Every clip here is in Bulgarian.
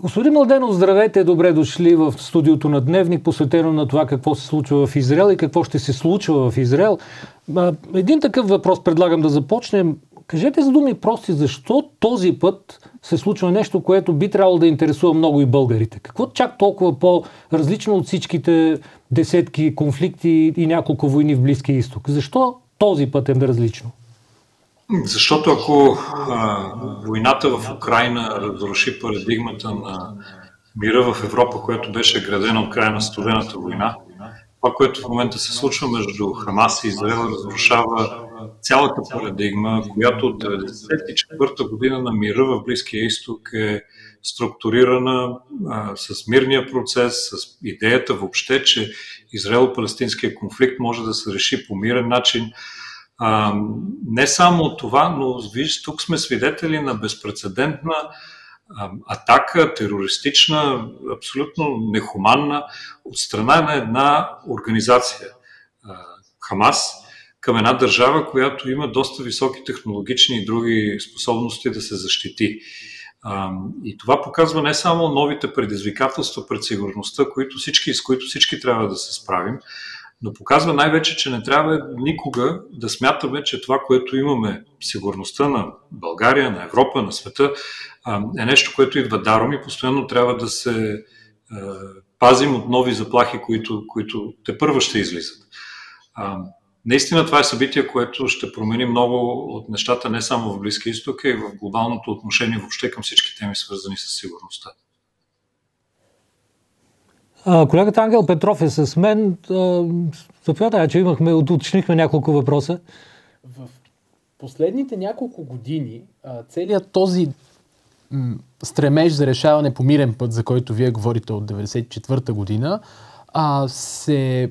Господин Младенов, здравейте, добре дошли в студиото на Дневник, посветено на това какво се случва в Израел и какво ще се случва в Израел. Един такъв въпрос предлагам да започнем. Кажете за думи прости, защо този път се случва нещо, което би трябвало да интересува много и българите? Какво чак толкова по-различно от всичките десетки конфликти и няколко войни в Близкия изток? Защо този път е различно? Защото ако а, войната в Украина разруши парадигмата на мира в Европа, която беше градена от края на студената война, това, което в момента се случва между Хамас и Израел, разрушава цялата парадигма, която от 1994-та година на мира в Близкия изток е структурирана а, с мирния процес, с идеята въобще, че Израел-палестинския конфликт може да се реши по мирен начин. А, не само това, но виж, тук сме свидетели на безпредседентна атака, терористична, абсолютно нехуманна от страна на една организация, Хамас, към една държава, която има доста високи технологични и други способности да се защити. И това показва не само новите предизвикателства пред сигурността, които всички, с които всички трябва да се справим, но показва най-вече, че не трябва никога да смятаме, че това, което имаме, сигурността на България, на Европа, на света, е нещо, което идва даром и постоянно трябва да се пазим от нови заплахи, които, които те първо ще излизат. Наистина това е събитие, което ще промени много от нещата не само в Близкия изток, а и в глобалното отношение въобще към всички теми, свързани с сигурността. Колегата Ангел Петров е с мен. Заповядай, че имахме, уточнихме няколко въпроса. В последните няколко години целият този стремеж за решаване по мирен път, за който вие говорите от 1994 година, се,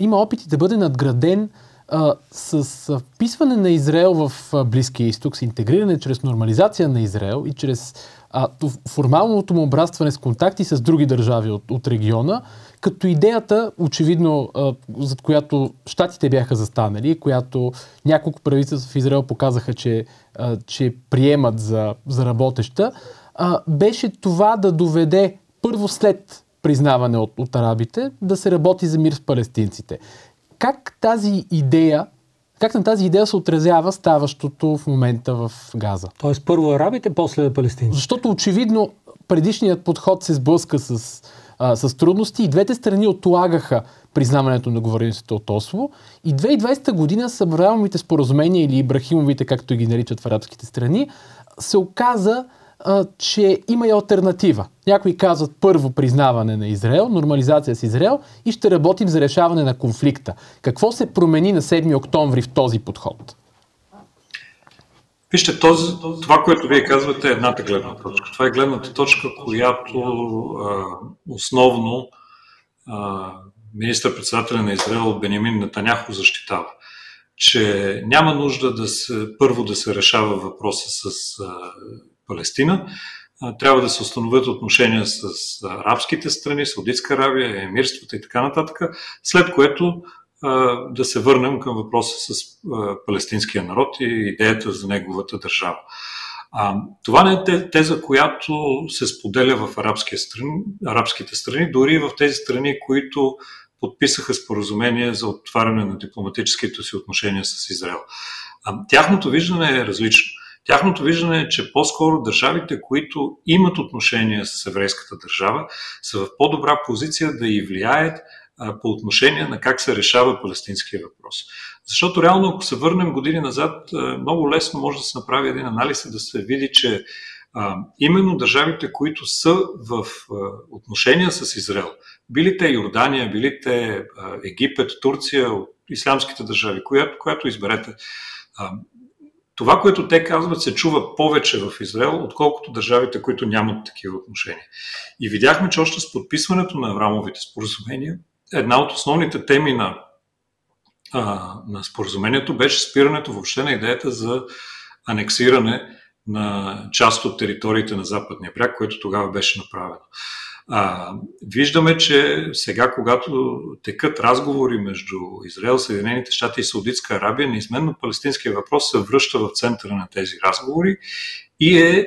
има опити да бъде надграден а, с вписване на Израел в Близкия изток, с интегриране чрез нормализация на Израел и чрез а, формалното му обрастване с контакти с други държави от, от региона, като идеята, очевидно, а, зад която щатите бяха застанали, която няколко правителства в Израел показаха, че, а, че приемат за, за работеща, а, беше това да доведе първо след признаване от, от арабите, да се работи за мир с палестинците. Как тази идея как на тази идея се отразява ставащото в момента в Газа? Тоест първо арабите, после палестинците. Защото очевидно предишният подход се сблъска с, а, с трудности и двете страни отлагаха признаването на говорениците от Осло. И 2020 година с Абрахамовите споразумения или Ибрахимовите, както ги наричат в арабските страни, се оказа, а, че има и альтернатива. Някои казват първо признаване на Израел, нормализация с Израел и ще работим за решаване на конфликта. Какво се промени на 7 октомври в този подход? Вижте, този, това, което вие казвате е едната гледна точка. Това е гледната точка, която а, основно министър-председателя на Израел Бенямин Натаняхо защитава че няма нужда да се, първо да се решава въпроса с а, Палестина. Трябва да се установят отношения с арабските страни, Саудитска Аравия, емирствата и така нататък, след което да се върнем към въпроса с палестинския народ и идеята за неговата държава. Това не е теза, която се споделя в страни, арабските страни, дори в тези страни, които подписаха споразумение за отваряне на дипломатическите си отношения с Израел. Тяхното виждане е различно. Тяхното виждане е, че по-скоро държавите, които имат отношения с еврейската държава, са в по-добра позиция да и влияят по отношение на как се решава палестинския въпрос. Защото реално, ако се върнем години назад, много лесно може да се направи един анализ и да се види, че а, именно държавите, които са в а, отношения с Израел, били те Йордания, били те а, Египет, Турция, ислямските държави, която, която изберете, а, това, което те казват, се чува повече в Израел, отколкото държавите, които нямат такива отношения. И видяхме, че още с подписването на Аврамовите споразумения, една от основните теми на, а, на споразумението беше спирането въобще на идеята за анексиране на част от териториите на Западния бряг, което тогава беше направено. А, виждаме, че сега, когато текат разговори между Израел, Съединените щати и Саудитска Арабия, неизменно палестинския въпрос се връща в центъра на тези разговори и е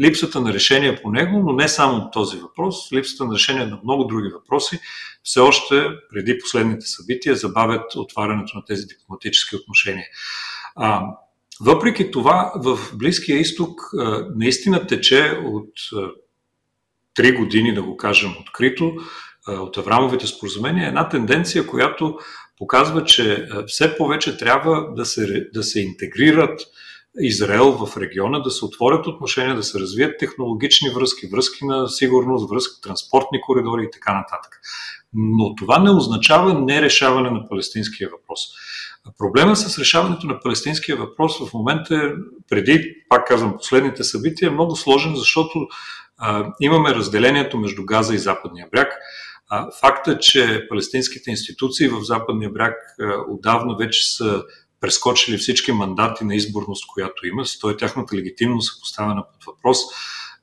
липсата на решение по него, но не само този въпрос, липсата на решение на много други въпроси все още преди последните събития забавят отварянето на тези дипломатически отношения. А, въпреки това, в Близкия изток наистина тече от три години, да го кажем открито, от Аврамовите споразумения, една тенденция, която показва, че все повече трябва да се, да се интегрират Израел в региона, да се отворят отношения, да се развият технологични връзки, връзки на сигурност, връзки, транспортни коридори и така нататък. Но това не означава нерешаване на палестинския въпрос. Проблема с решаването на палестинския въпрос в момента е, преди, пак казвам, последните събития, е много сложен, защото а, имаме разделението между Газа и Западния бряг. А, факта, че палестинските институции в Западния бряг а, отдавна вече са прескочили всички мандати на изборност, която има, той тяхната легитимност е поставена под въпрос.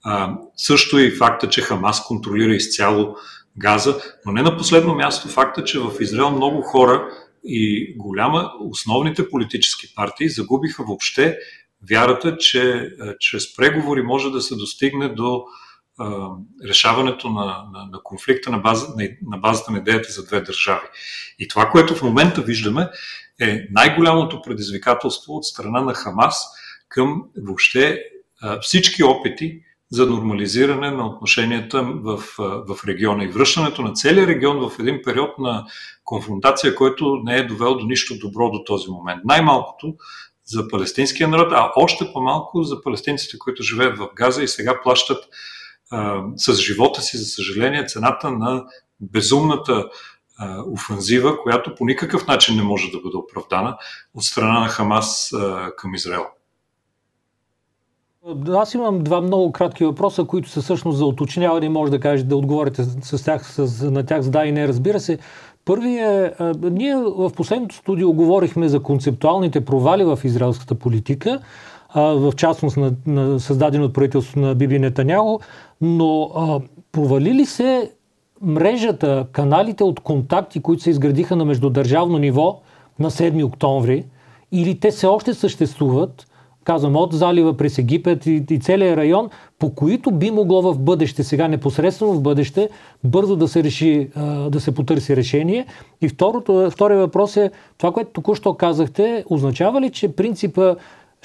А, също и факта, че Хамас контролира изцяло Газа, но не на последно място факта, че в Израел много хора и голяма, основните политически партии загубиха въобще вярата, че чрез преговори може да се достигне до решаването на, на, на конфликта на, база, на, на базата на идеята за две държави. И това, което в момента виждаме, е най-голямото предизвикателство от страна на Хамас към въобще всички опити за нормализиране на отношенията в, в региона и връщането на целия регион в един период на конфронтация, който не е довел до нищо добро до този момент. Най-малкото за палестинския народ, а още по-малко за палестинците, които живеят в Газа и сега плащат а, с живота си, за съжаление, цената на безумната а, офанзива, която по никакъв начин не може да бъде оправдана от страна на Хамас а, към Израел. Аз имам два много кратки въпроса, които са всъщност за уточняване. Може да кажете да отговорите с тях, с, на тях с да и не, разбира се. Първият е, ние в последното студио говорихме за концептуалните провали в израелската политика, в частност на, на създадено от правителството на Биби Нетаняго, но а, провали ли се мрежата, каналите от контакти, които се изградиха на междудържавно ниво на 7 октомври, или те все още съществуват – казвам, от залива през Египет и, и целият район, по които би могло в бъдеще, сега непосредствено в бъдеще, бързо да се реши, да се потърси решение. И второто, втория въпрос е, това, което току-що казахте, означава ли, че принципа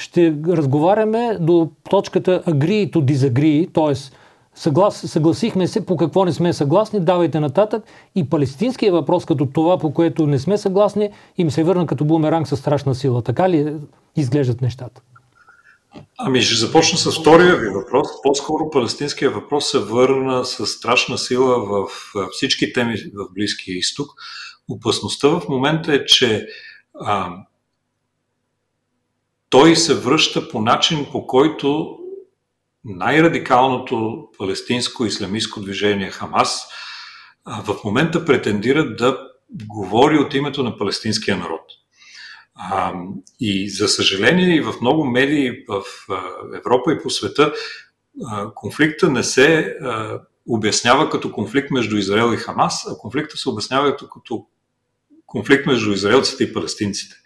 ще разговаряме до точката agree to disagree, т.е. Съглас, съгласихме се по какво не сме съгласни, давайте нататък. И палестинския въпрос, като това, по което не сме съгласни, им се върна като бумеранг със страшна сила. Така ли изглеждат нещата? Ами ще започна с втория ви въпрос. По-скоро палестинския въпрос се върна с страшна сила в всички теми в Близкия изток. Опасността в момента е, че а, той се връща по начин, по който най-радикалното палестинско исламистско движение Хамас в момента претендира да говори от името на палестинския народ. И за съжаление и в много медии в Европа и по света конфликта не се обяснява като конфликт между Израел и Хамас, а конфликта се обяснява като конфликт между израелците и палестинците.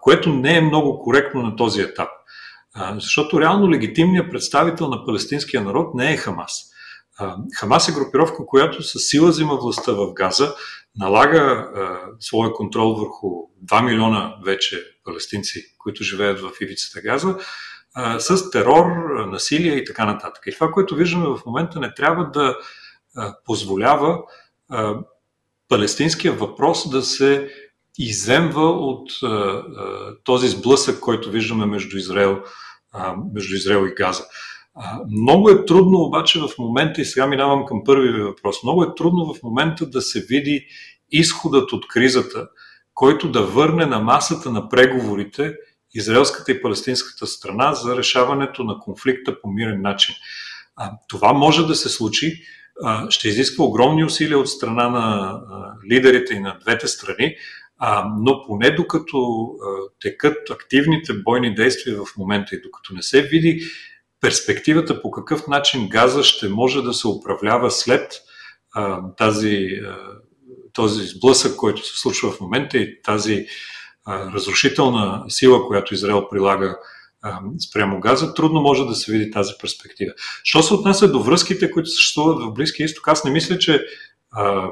Което не е много коректно на този етап. Защото реално легитимният представител на палестинския народ не е Хамас. Хамас е групировка, която със сила взима властта в Газа, налага своя контрол върху 2 милиона вече палестинци, които живеят в ивицата Газа, с терор, насилие и така нататък. И това, което виждаме в момента, не трябва да позволява палестинския въпрос да се иземва от този сблъсък, който виждаме между Израел, между Израел и Газа. Много е трудно обаче в момента, и сега минавам към първи ви въпрос, много е трудно в момента да се види изходът от кризата, който да върне на масата на преговорите израелската и палестинската страна за решаването на конфликта по мирен начин. Това може да се случи, ще изисква огромни усилия от страна на лидерите и на двете страни, но поне докато текат активните бойни действия в момента и докато не се види перспективата по какъв начин газа ще може да се управлява след а, тази, а, този сблъсък, който се случва в момента и тази а, разрушителна сила, която Израел прилага спрямо газа, трудно може да се види тази перспектива. Що се отнася до връзките, които съществуват в Близкия изток, аз не мисля, че а,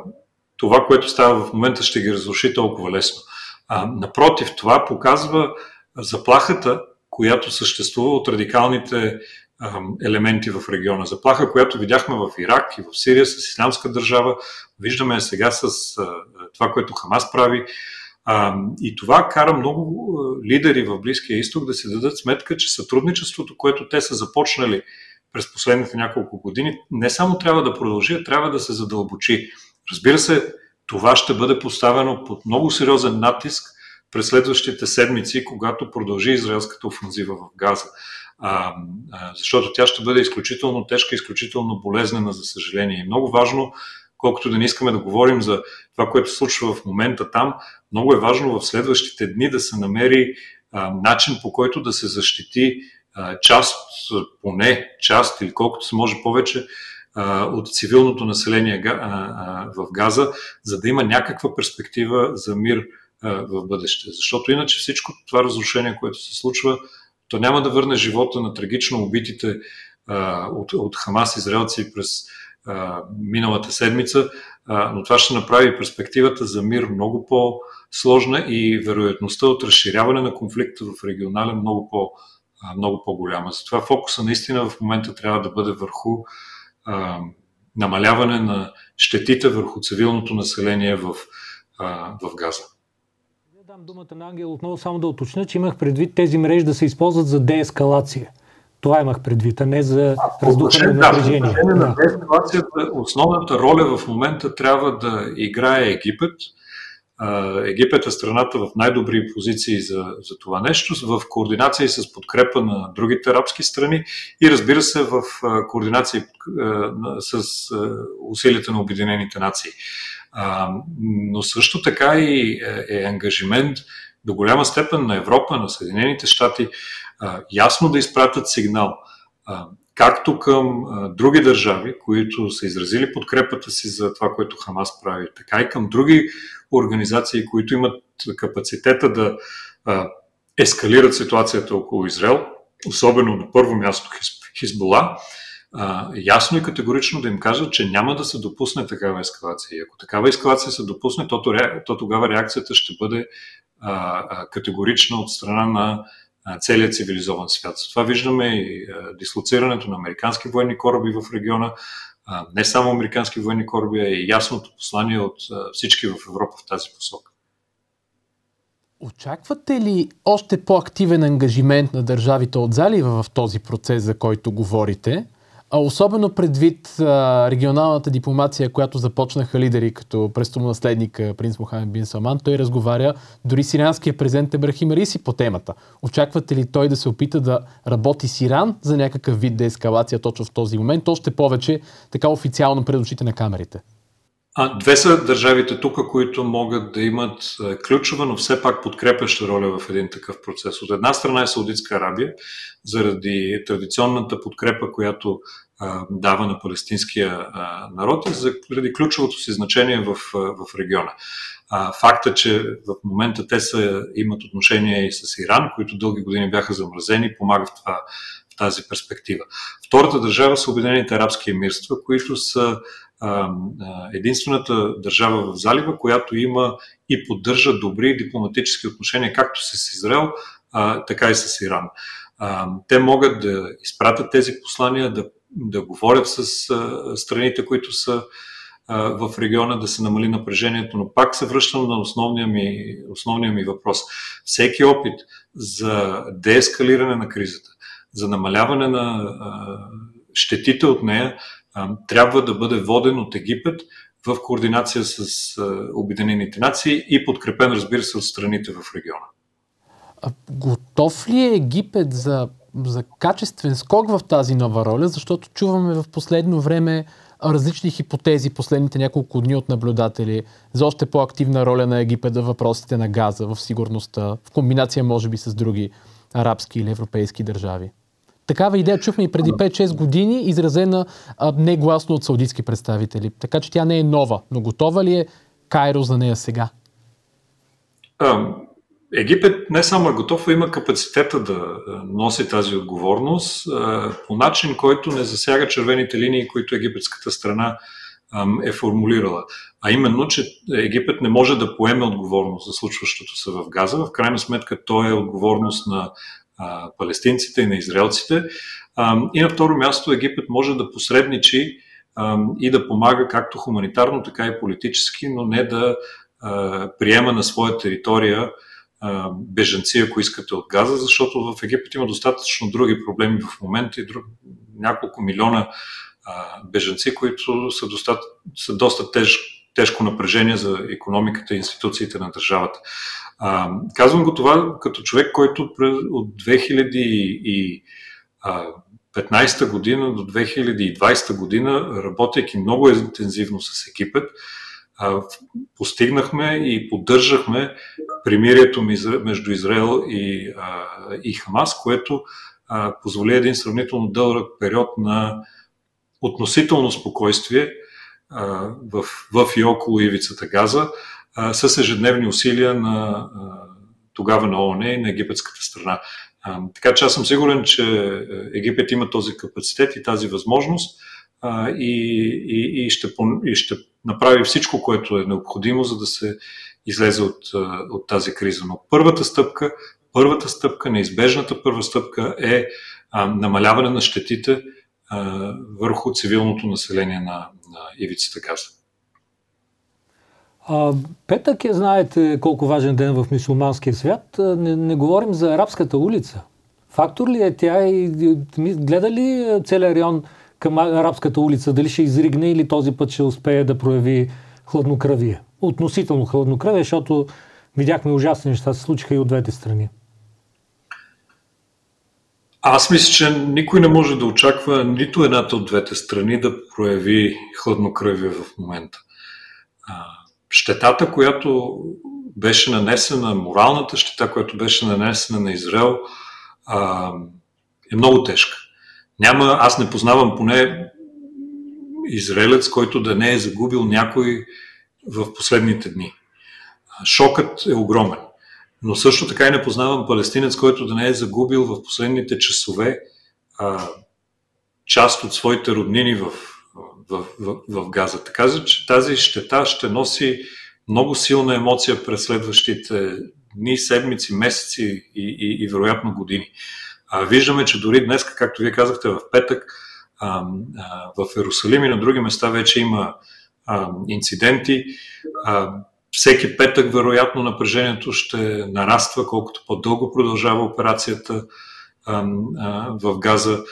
това, което става в момента, ще ги разруши толкова лесно. А, напротив, това показва заплахата, която съществува от радикалните а, елементи в региона. Заплаха, която видяхме в Ирак и в Сирия с исламска държава, виждаме сега с а, това, което Хамас прави. А, и това кара много лидери в Близкия изток да си дадат сметка, че сътрудничеството, което те са започнали през последните няколко години, не само трябва да продължи, а трябва да се задълбочи. Разбира се, това ще бъде поставено под много сериозен натиск през следващите седмици, когато продължи израелската офанзива в Газа. А, а, защото тя ще бъде изключително тежка, изключително болезнена, за съжаление. И много важно колкото да не искаме да говорим за това, което се случва в момента там, много е важно в следващите дни да се намери а, начин по който да се защити а, част, поне част или колкото се може повече от цивилното население в Газа, за да има някаква перспектива за мир в бъдеще. Защото иначе всичко това разрушение, което се случва, то няма да върне живота на трагично убитите от, от Хамас израелци през миналата седмица, но това ще направи перспективата за мир много по-сложна и вероятността от разширяване на конфликта в регионален много, по, много по-голяма. Затова фокуса наистина в момента трябва да бъде върху а, намаляване на щетите върху цивилното население в, а, в Газа. Дам думата на Ангел отново само да уточня, че имах предвид тези мрежи да се използват за деескалация. Това имах предвид, а не за раздухане на напрежение. Да, на деескалацията, основната роля в момента трябва да играе Египет. Египет е страната в най-добри позиции за, за това нещо, в координация с подкрепа на другите арабски страни и разбира се в координация с усилията на Обединените нации. Но също така и е, е ангажимент до голяма степен на Европа, на Съединените щати, ясно да изпратят сигнал както към други държави, които са изразили подкрепата си за това, което Хамас прави, така и към други организации, които имат капацитета да ескалират ситуацията около Израел, особено на първо място Хизбола, ясно и категорично да им кажат, че няма да се допусне такава ескалация. И ако такава ескалация се допусне, то, то тогава реакцията ще бъде категорична от страна на целият цивилизован свят. Това виждаме и дислоцирането на американски военни кораби в региона. Не само американски военни кораби, а и ясното послание от всички в Европа в тази посока. Очаквате ли още по-активен ангажимент на държавите от залива в този процес, за който говорите? Особено предвид а, регионалната дипломация, която започнаха лидери като престолонаследник принц Мохамед Бин Салман, той разговаря дори с иранския президент Ебрахим Риси по темата. Очаквате ли той да се опита да работи с Иран за някакъв вид деескалация точно в този момент, още повече така официално пред очите на камерите? А, две са държавите тук, които могат да имат ключова, но все пак подкрепяща роля в един такъв процес. От една страна е Саудитска Арабия, заради традиционната подкрепа, която дава на палестинския народ и заради ключовото си значение в, в региона. Факта, че в момента те са, имат отношения и с Иран, които дълги години бяха замразени, помага в, това, в тази перспектива. Втората държава са Обединените арабски емирства, които са единствената държава в залива, която има и поддържа добри дипломатически отношения, както с Израел, така и с Иран. Те могат да изпратят тези послания, да, да говорят с страните, които са в региона, да се намали напрежението, но пак се връщам на основния ми, основния ми въпрос. Всеки опит за деескалиране на кризата, за намаляване на щетите от нея, трябва да бъде воден от Египет в координация с Обединените нации и подкрепен, разбира се, от страните в региона. А готов ли е Египет за, за качествен скок в тази нова роля? Защото чуваме в последно време различни хипотези последните няколко дни от наблюдатели за още по-активна роля на Египет в въпросите на газа, в сигурността, в комбинация може би с други арабски или европейски държави. Такава идея чухме и преди 5-6 години, изразена а, негласно от саудитски представители. Така че тя не е нова, но готова ли е Кайро за нея сега? Египет не само е готов, а има капацитета да носи тази отговорност по начин, който не засяга червените линии, които египетската страна е формулирала. А именно, че Египет не може да поеме отговорност за случващото се в Газа. В крайна сметка то е отговорност на палестинците и на израелците. И на второ място Египет може да посредничи и да помага както хуманитарно, така и политически, но не да приема на своя територия беженци, ако искате от Газа, защото в Египет има достатъчно други проблеми в момента и друг, няколко милиона беженци, които са, доста, са доста теж, тежко напрежение за економиката и институциите на държавата. А, казвам го това като човек, който от 2015 година до 2020 година, работейки много интензивно с Египет, постигнахме и поддържахме примирието между Израел и, и Хамас, което позволи един сравнително дълъг период на относително спокойствие в, в и около ивицата Газа с ежедневни усилия на тогава на ООН и на египетската страна. Така че аз съм сигурен, че Египет има този капацитет и тази възможност и, и, и, ще, и ще направи всичко, което е необходимо, за да се излезе от, от тази криза. Но първата стъпка, първата стъпка, неизбежната първа стъпка е а, намаляване на щетите а, върху цивилното население на, на ивицата Газа. Петък е, знаете, колко важен ден в мисулманския свят. Не, не говорим за арабската улица. Фактор ли е тя и гледа ли целият район към арабската улица, дали ще изригне или този път ще успее да прояви хладнокръвие. Относително хладнокръвие, защото видяхме ужасни неща, се случиха и от двете страни. Аз мисля, че никой не може да очаква нито едната от двете страни да прояви хладнокръвие в момента. Щетата, която беше нанесена, моралната щета, която беше нанесена на Израел, е много тежка. Няма, аз не познавам поне израелец, който да не е загубил някой в последните дни. Шокът е огромен. Но също така и не познавам палестинец, който да не е загубил в последните часове а, част от своите роднини в, в, в, в Газа. Така че тази щета ще носи много силна емоция през следващите дни, седмици, месеци и, и, и вероятно години. А, виждаме, че дори днес, както вие казахте, в петък в Иерусалим и на други места вече има инциденти. Всеки петък, вероятно, напрежението ще нараства, колкото по-дълго продължава операцията в Газа,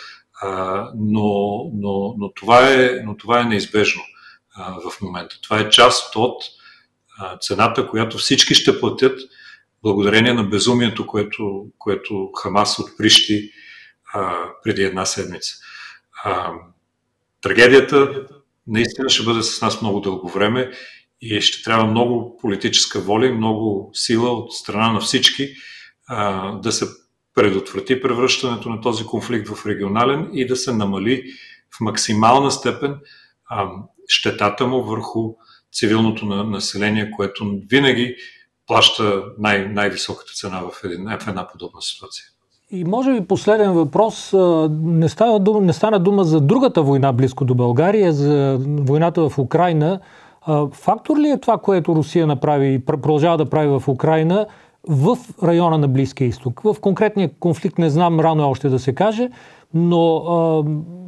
но, но, но, това е, но това е неизбежно в момента. Това е част от цената, която всички ще платят благодарение на безумието, което, което Хамас отприщи а, преди една седмица. А, трагедията наистина ще бъде с нас много дълго време и ще трябва много политическа воля и много сила от страна на всички а, да се предотврати превръщането на този конфликт в регионален и да се намали в максимална степен а, щетата му върху цивилното население, което винаги плаща най- най-високата цена в, един, в една подобна ситуация. И може би последен въпрос. Не стана, дума, не стана дума за другата война близко до България, за войната в Украина. Фактор ли е това, което Русия направи и продължава да прави в Украина в района на Близкия изток? В конкретния конфликт не знам, рано е още да се каже, но а,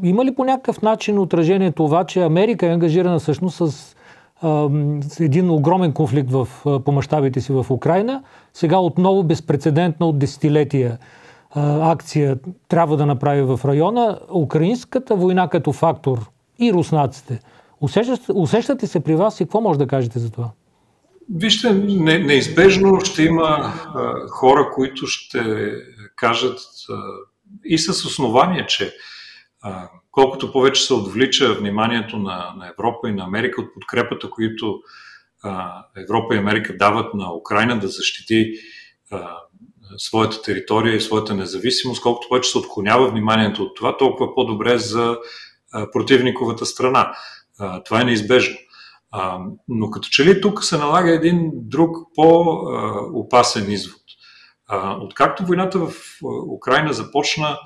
има ли по някакъв начин отражение това, че Америка е ангажирана всъщност с един огромен конфликт в, по мащабите си в Украина. Сега отново безпредседентна от десетилетия акция трябва да направи в района. Украинската война като фактор и руснаците. Усещат, усещат ли се при вас и какво може да кажете за това? Вижте, не, неизбежно ще има а, хора, които ще кажат а, и с основание, че а, колкото повече се отвлича вниманието на, на Европа и на Америка от подкрепата, които а, Европа и Америка дават на Украина да защити а, своята територия и своята независимост, колкото повече се отклонява вниманието от това, толкова по-добре за а, противниковата страна. А, това е неизбежно. А, но като че ли тук се налага един друг по-опасен извод. Откакто войната в Украина започна,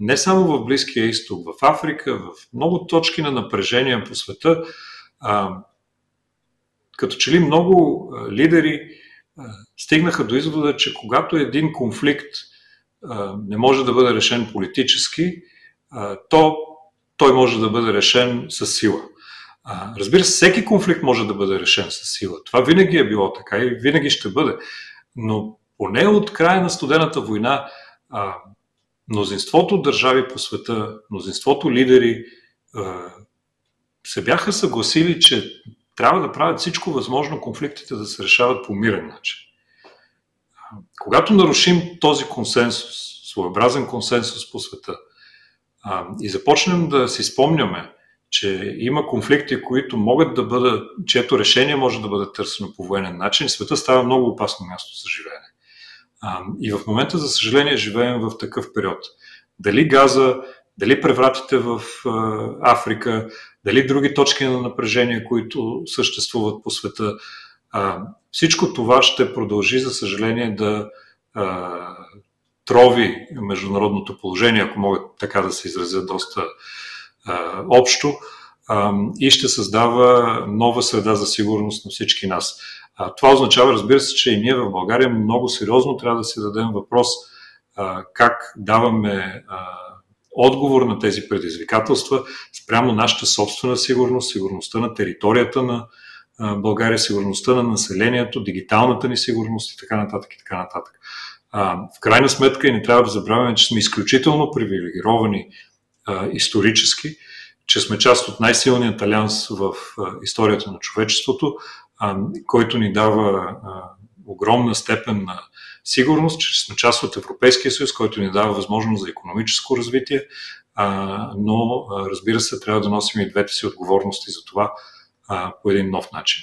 не само в Близкия изток, в Африка, в много точки на напрежение по света, като че ли много лидери стигнаха до извода, че когато един конфликт не може да бъде решен политически, то той може да бъде решен с сила. Разбира се, всеки конфликт може да бъде решен с сила. Това винаги е било така и винаги ще бъде. Но поне от края на студената война, мнозинството държави по света, мнозинството лидери се бяха съгласили, че трябва да правят всичко възможно конфликтите да се решават по мирен начин. Когато нарушим този консенсус, своеобразен консенсус по света, и започнем да си спомняме, че има конфликти, които могат да бъдат, чието решение може да бъде търсено по военен начин, света става много опасно място за живеене. И в момента, за съжаление, живеем в такъв период. Дали газа, дали превратите в Африка, дали други точки на напрежение, които съществуват по света, всичко това ще продължи, за съжаление, да трови международното положение, ако могат така да се изразя доста общо, и ще създава нова среда за сигурност на всички нас. А, това означава, разбира се, че и ние в България много сериозно трябва да си дадем въпрос а, как даваме а, отговор на тези предизвикателства спрямо нашата собствена сигурност, сигурността на територията на България, сигурността на населението, дигиталната ни сигурност и така нататък и така нататък. А, в крайна сметка и не трябва да забравяме, че сме изключително привилегировани а, исторически, че сме част от най-силният алианс в а, историята на човечеството, а, който ни дава огромна степен на сигурност, че сме част от Европейския съюз, който ни дава възможност за економическо развитие, но разбира се, трябва да носим и двете си отговорности за това по един нов начин.